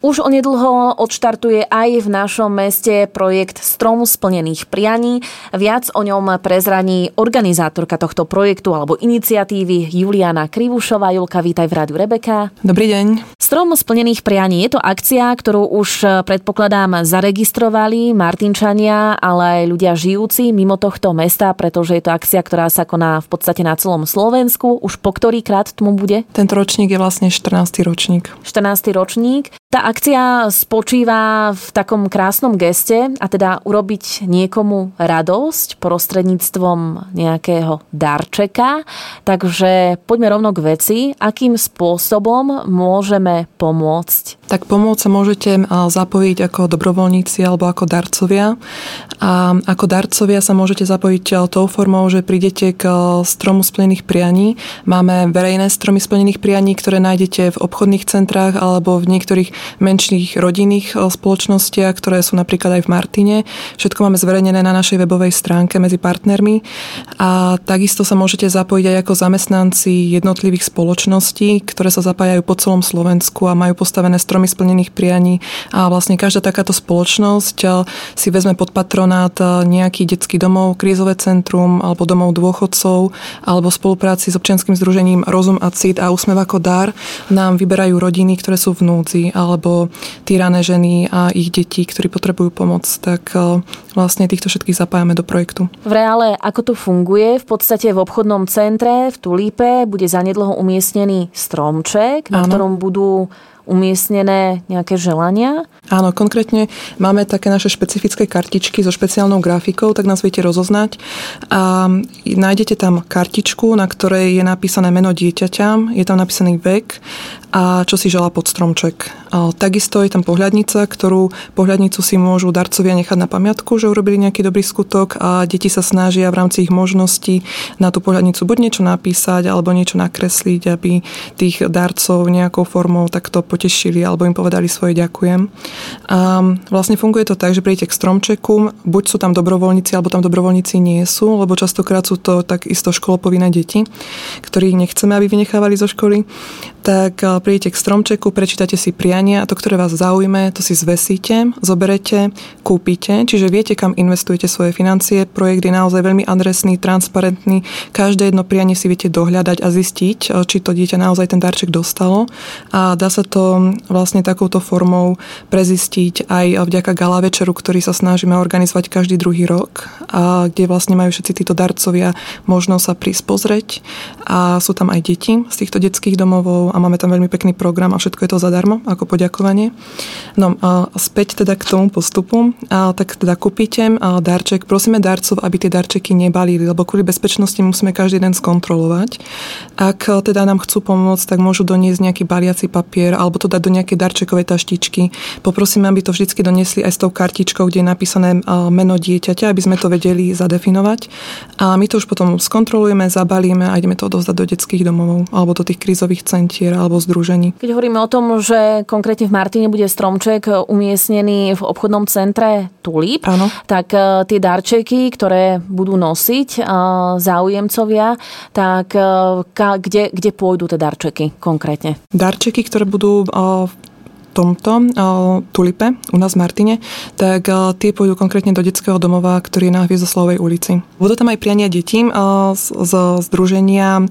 Už onedlho odštartuje aj v našom meste projekt Strom splnených prianí. Viac o ňom prezraní organizátorka tohto projektu alebo iniciatívy Juliana Krivušová. Julka, vítaj v Rádiu Rebeka. Dobrý deň. Strom splnených prianí je to akcia, ktorú už predpokladám zaregistrovali Martinčania, ale aj ľudia žijúci mimo tohto mesta, pretože je to akcia, ktorá sa koná v podstate na celom Slovensku. Už po ktorý krát tomu bude? Tento ročník je vlastne 14. ročník. 14. ročník. Tá akcia spočíva v takom krásnom geste a teda urobiť niekomu radosť prostredníctvom nejakého darčeka. Takže poďme rovno k veci. Akým spôsobom môžeme pomôcť? Tak pomôcť sa môžete zapojiť ako dobrovoľníci alebo ako darcovia. A ako darcovia sa môžete zapojiť tou formou, že prídete k stromu splnených prianí. Máme verejné stromy splnených prianí, ktoré nájdete v obchodných centrách alebo v niektorých menších rodinných spoločnostiach, ktoré sú napríklad aj v Martine. Všetko máme zverejnené na našej webovej stránke medzi partnermi a takisto sa môžete zapojiť aj ako zamestnanci jednotlivých spoločností, ktoré sa zapájajú po celom Slovensku a majú postavené stromy splnených prianí a vlastne každá takáto spoločnosť si vezme pod patronát nejaký detský domov, krízové centrum alebo domov dôchodcov alebo v spolupráci s občianským združením Rozum a Cit a Úsmev ako dar nám vyberajú rodiny, ktoré sú v núdzi, ale alebo týrané ženy a ich deti, ktorí potrebujú pomoc, tak vlastne týchto všetkých zapájame do projektu. V reále, ako to funguje? V podstate v obchodnom centre v Tulípe bude zanedlho umiestnený stromček, na Áno. ktorom budú umiestnené nejaké želania? Áno, konkrétne máme také naše špecifické kartičky so špeciálnou grafikou, tak nás viete rozoznať. A nájdete tam kartičku, na ktorej je napísané meno dieťaťa, je tam napísaný vek a čo si žela pod stromček. A takisto je tam pohľadnica, ktorú pohľadnicu si môžu darcovia nechať na pamiatku, že urobili nejaký dobrý skutok a deti sa snažia v rámci ich možností na tú pohľadnicu buď niečo napísať alebo niečo nakresliť, aby tých darcov nejakou formou takto potešili alebo im povedali svoje ďakujem. A vlastne funguje to tak, že príjete k stromčeku, buď sú tam dobrovoľníci, alebo tam dobrovoľníci nie sú, lebo častokrát sú to takisto školopovinné deti, ktorých nechceme, aby vynechávali zo školy. Tak prídete k stromčeku, prečítate si priania a to, ktoré vás zaujme, to si zvesíte, zoberete, kúpite, čiže viete, kam investujete svoje financie. Projekt je naozaj veľmi adresný, transparentný. Každé jedno prianie si viete dohľadať a zistiť, či to dieťa naozaj ten darček dostalo. A dá sa to to vlastne takouto formou prezistiť aj vďaka gala večeru, ktorý sa snažíme organizovať každý druhý rok, a kde vlastne majú všetci títo darcovia možnosť sa prísť pozrieť a sú tam aj deti z týchto detských domovov a máme tam veľmi pekný program a všetko je to zadarmo ako poďakovanie. No a späť teda k tomu postupu, a tak teda kúpite darček. Prosíme darcov, aby tie darčeky nebalili, lebo kvôli bezpečnosti musíme každý den skontrolovať. Ak teda nám chcú pomôcť, tak môžu doniesť nejaký baliaci papier alebo to dať do nejakej darčekovej taštičky. Poprosíme, aby to vždy doniesli aj s tou kartičkou, kde je napísané meno dieťaťa, aby sme to vedeli zadefinovať. A my to už potom skontrolujeme, zabalíme a ideme to odovzdať do detských domov alebo do tých krízových centier alebo združení. Keď hovoríme o tom, že konkrétne v Martine bude stromček umiestnený v obchodnom centre Tulip, Áno. tak e, tie darčeky, ktoré budú nosiť e, záujemcovia, tak e, kde, kde pôjdu tie darčeky konkrétne? Darčeky, ktoré budú v tomto tulipe u nás v Martine, tak tie pôjdu konkrétne do detského domova, ktorý je na Hviezdoslavovej ulici. Budú tam aj priania detí z, z združenia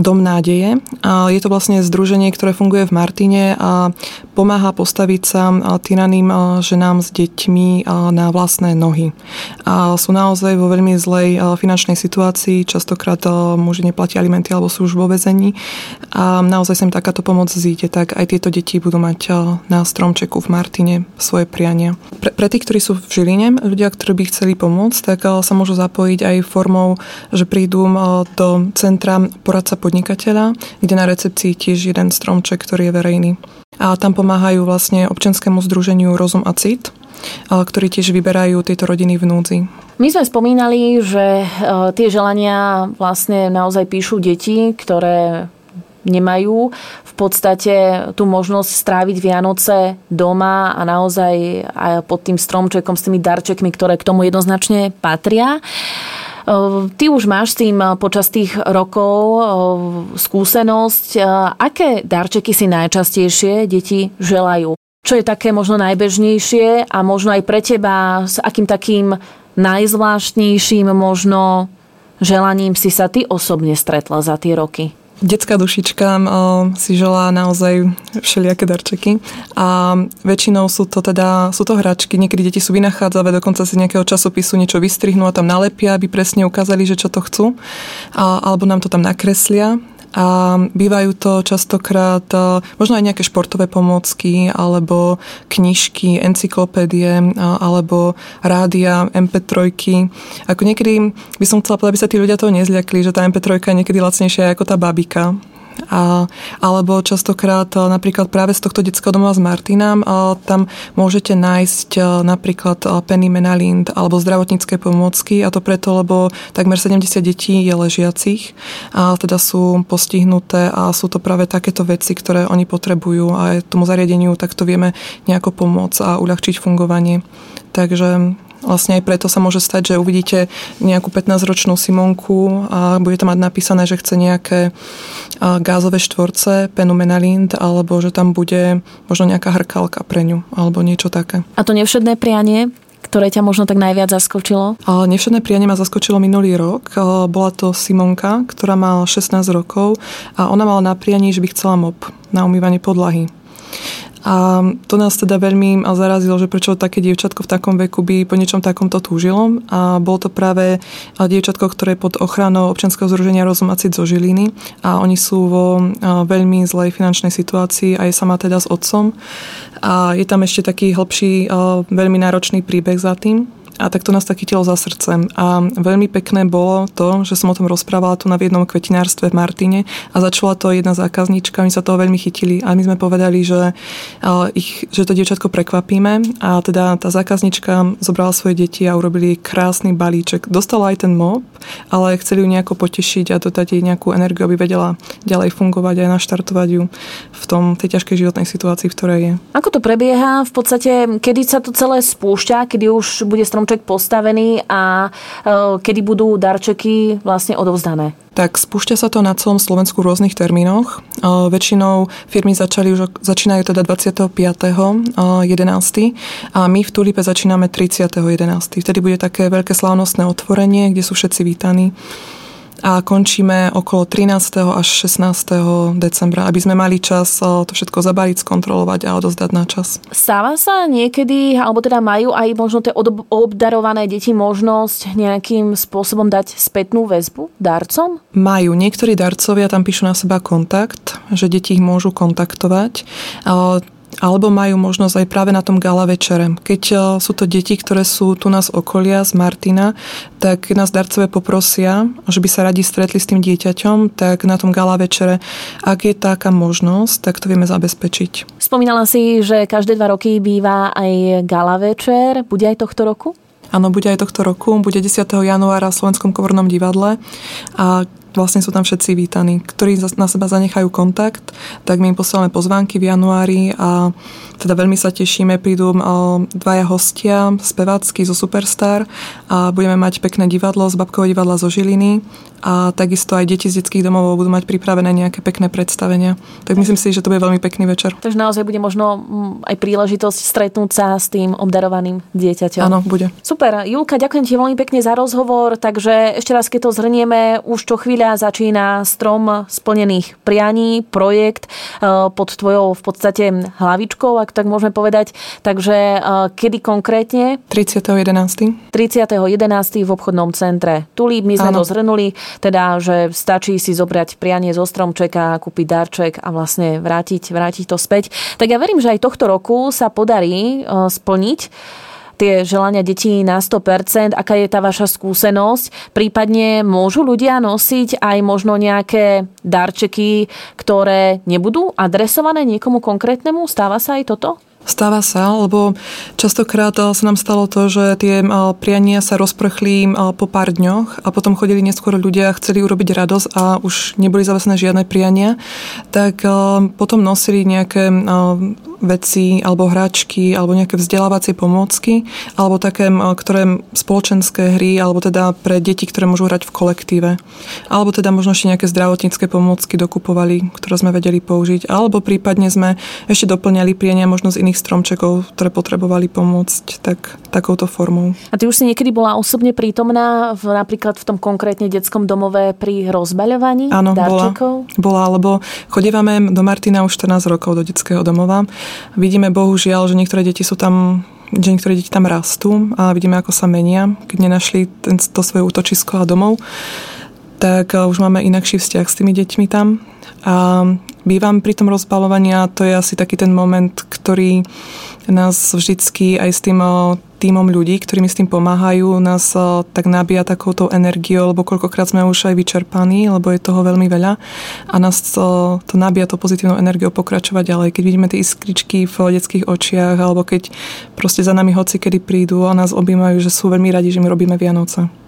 Dom nádeje. Je to vlastne združenie, ktoré funguje v Martine a pomáha postaviť sa tyraným ženám s deťmi na vlastné nohy. A sú naozaj vo veľmi zlej finančnej situácii, častokrát muži neplatia alimenty alebo sú už vo vezení a naozaj sa im takáto pomoc zíde, tak aj tieto deti budú mať na stromčeku v Martine svoje priania. Pre, pre tých, ktorí sú v Žiline, ľudia, ktorí by chceli pomôcť, tak sa môžu zapojiť aj formou, že prídu do centra poradca podnikateľa, kde na recepcii tiež jeden stromček, ktorý je verejný. A tam pomáhajú vlastne občianskému združeniu Rozum a Cit, ktorí tiež vyberajú tieto rodiny v núdzi. My sme spomínali, že tie želania vlastne naozaj píšu deti, ktoré nemajú v podstate tú možnosť stráviť Vianoce doma a naozaj aj pod tým stromčekom s tými darčekmi, ktoré k tomu jednoznačne patria. Ty už máš s tým počas tých rokov skúsenosť. Aké darčeky si najčastejšie deti želajú? Čo je také možno najbežnejšie a možno aj pre teba s akým takým najzvláštnejším možno želaním si sa ty osobne stretla za tie roky? Detská dušička o, si želá naozaj všelijaké darčeky. A väčšinou sú to teda, sú to hračky, niekedy deti sú vynachádzavé, dokonca si nejakého časopisu niečo vystrihnú a tam nalepia, aby presne ukázali, že čo to chcú, a, alebo nám to tam nakreslia a bývajú to častokrát možno aj nejaké športové pomôcky alebo knižky, encyklopédie alebo rádia, MP3. Ako niekedy by som chcela povedať, aby sa tí ľudia toho nezľakli, že tá MP3 je niekedy lacnejšia ako tá babika a, alebo častokrát e, napríklad práve z tohto detského domova z Martina a, e, tam môžete nájsť e, napríklad Penny Menalind alebo zdravotnícke pomôcky a to preto, lebo takmer 70 detí je ležiacich a teda sú postihnuté a sú to práve takéto veci, ktoré oni potrebujú a tomu zariadeniu takto vieme nejako pomôcť a uľahčiť fungovanie. Takže Vlastne aj preto sa môže stať, že uvidíte nejakú 15-ročnú Simonku a bude tam mať napísané, že chce nejaké gázové štvorce, penumenalind, alebo že tam bude možno nejaká hrkalka pre ňu, alebo niečo také. A to nevšedné prianie, ktoré ťa možno tak najviac zaskočilo? Nevšedné prianie ma zaskočilo minulý rok. Bola to Simonka, ktorá mala 16 rokov a ona mala na prianie, že by chcela mop na umývanie podlahy. A to nás teda veľmi zarazilo, že prečo také dievčatko v takom veku by po niečom takomto túžilo. A bolo to práve dievčatko, ktoré pod ochranou občianského združenia Rozumacit zo Žiliny a oni sú vo veľmi zlej finančnej situácii aj sama teda s otcom. A je tam ešte taký hlbší, veľmi náročný príbeh za tým. A tak to nás tak chytilo za srdcem. A veľmi pekné bolo to, že som o tom rozprávala tu na jednom kvetinárstve v Martine a začala to jedna zákaznička, my sa toho veľmi chytili a my sme povedali, že, ich, že to dievčatko prekvapíme a teda tá zákaznička zobrala svoje deti a urobili krásny balíček. Dostala aj ten mop, ale chceli ju nejako potešiť a dodať jej nejakú energiu, aby vedela ďalej fungovať a naštartovať ju v tom, tej ťažkej životnej situácii, v ktorej je. Ako to prebieha? V podstate, kedy sa to celé spúšťa, kedy už bude strom stromček postavený a e, kedy budú darčeky vlastne odovzdané? Tak spúšťa sa to na celom Slovensku v rôznych termínoch. E, väčšinou firmy začali už, začínajú teda 25.11. a my v Tulipe začíname 30.11. Vtedy bude také veľké slávnostné otvorenie, kde sú všetci vítaní a končíme okolo 13. až 16. decembra, aby sme mali čas eh, to všetko zabaliť, skontrolovať a odozdať na čas. Stáva sa niekedy, alebo teda majú aj možno tie obdarované deti možnosť nejakým spôsobom dať spätnú väzbu darcom? Majú. Niektorí darcovia tam píšu na seba kontakt, že deti ich môžu kontaktovať alebo majú možnosť aj práve na tom gala večere. Keď e, sú to deti, ktoré sú tu nás okolia z Martina, tak nás darcové poprosia, že by sa radi stretli s tým dieťaťom, tak na tom gala večere, ak je taká možnosť, tak to vieme zabezpečiť. Spomínala si, že každé dva roky býva aj gala večer. Bude aj tohto roku? Áno, bude aj tohto roku. Bude 10. januára v Slovenskom komornom divadle a vlastne sú tam všetci vítaní, ktorí na seba zanechajú kontakt, tak my im posielame pozvánky v januári a teda veľmi sa tešíme, prídu dvaja hostia, spevácky zo Superstar a budeme mať pekné divadlo z Babkového divadla zo Žiliny a takisto aj deti z detských domov budú mať pripravené nejaké pekné predstavenia. Tak myslím si, že to bude veľmi pekný večer. Takže naozaj bude možno mm, aj príležitosť stretnúť sa s tým obdarovaným dieťaťom. Áno, bude. Super. Julka, ďakujem ti veľmi pekne za rozhovor. Takže ešte raz, keď to zhrnieme, už čo chvíľa začína strom splnených prianí, projekt e, pod tvojou v podstate hlavičkou, ak tak môžeme povedať. Takže e, kedy konkrétne? 30.11. 30.11. v obchodnom centre Tulíp. My sme Áno. to zhrnuli teda, že stačí si zobrať prianie zo stromčeka, kúpiť darček a vlastne vrátiť, vrátiť to späť. Tak ja verím, že aj tohto roku sa podarí e, splniť tie želania detí na 100%, aká je tá vaša skúsenosť. Prípadne môžu ľudia nosiť aj možno nejaké darčeky, ktoré nebudú adresované niekomu konkrétnemu? Stáva sa aj toto? Stáva sa, lebo častokrát eh, sa nám stalo to, že tie eh, priania sa rozprchli eh, po pár dňoch a potom chodili neskôr ľudia a chceli urobiť radosť a už neboli zavesené žiadne priania, tak potom nosili nejaké veci alebo hračky alebo nejaké vzdelávacie pomôcky alebo také, ktoré spoločenské hry alebo teda pre deti, ktoré môžu hrať v kolektíve. Alebo teda možno ešte nejaké zdravotnícke pomôcky dokupovali, ktoré sme vedeli použiť. Alebo prípadne sme ešte doplňali prienia možno z iných stromčekov, ktoré potrebovali pomôcť tak, takouto formou. A ty už si niekedy bola osobne prítomná v, napríklad v tom konkrétne detskom domove pri rozbaľovaní Áno, bola, bola, lebo chodívame do Martina už 14 rokov do detského domova. Vidíme bohužiaľ, že niektoré deti sú tam že niektoré deti tam rastú a vidíme, ako sa menia, keď nenašli to svoje útočisko a domov tak eh, už máme inakší vzťah s tými deťmi tam. A bývam pri tom rozbalovaní a to je asi taký ten moment, ktorý nás vždycky aj s tým eh, týmom ľudí, ktorí mi s tým pomáhajú, nás tak nabíja takouto energiou, lebo koľkokrát sme už aj vyčerpaní, lebo je toho veľmi veľa a nás to, to nabíja to pozitívnou energiou pokračovať ďalej. Keď vidíme tie iskričky v detských očiach alebo keď proste za nami hoci kedy prídu a nás objímajú, že sú veľmi radi, že my robíme Vianoce.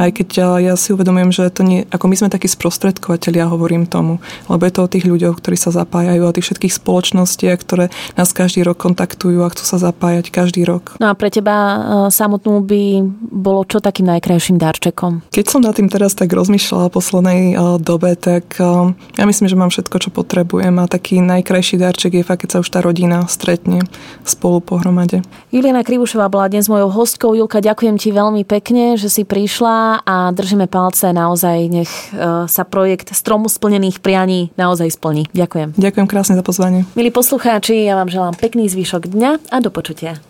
Aj keď ja si uvedomujem, že to nie, ako my sme takí sprostredkovateľia, hovorím tomu, lebo je to o tých ľuďoch, ktorí sa zapájajú, a tých všetkých spoločnostiach, ktoré nás každý rok kontaktujú a chcú sa zapájať každý rok. No a pre teba e, samotnú by bolo čo takým najkrajším darčekom? Keď som nad tým teraz tak rozmýšľala v poslednej e, dobe, tak ja myslím, že mám všetko, čo potrebujem a taký najkrajší darček je fakt, keď sa už tá rodina stretne spolu pohromade. Juliana Krivušová bola dnes mojou hostkou. Julka, ďakujem ti veľmi pekne, že si prišla a držíme palce naozaj, nech e, sa projekt Stromu splnených prianí naozaj splní. Ďakujem. Ďakujem krásne za pozvanie. Milí poslucháči, ja vám želám pekný zvyšok dňa a do počutia.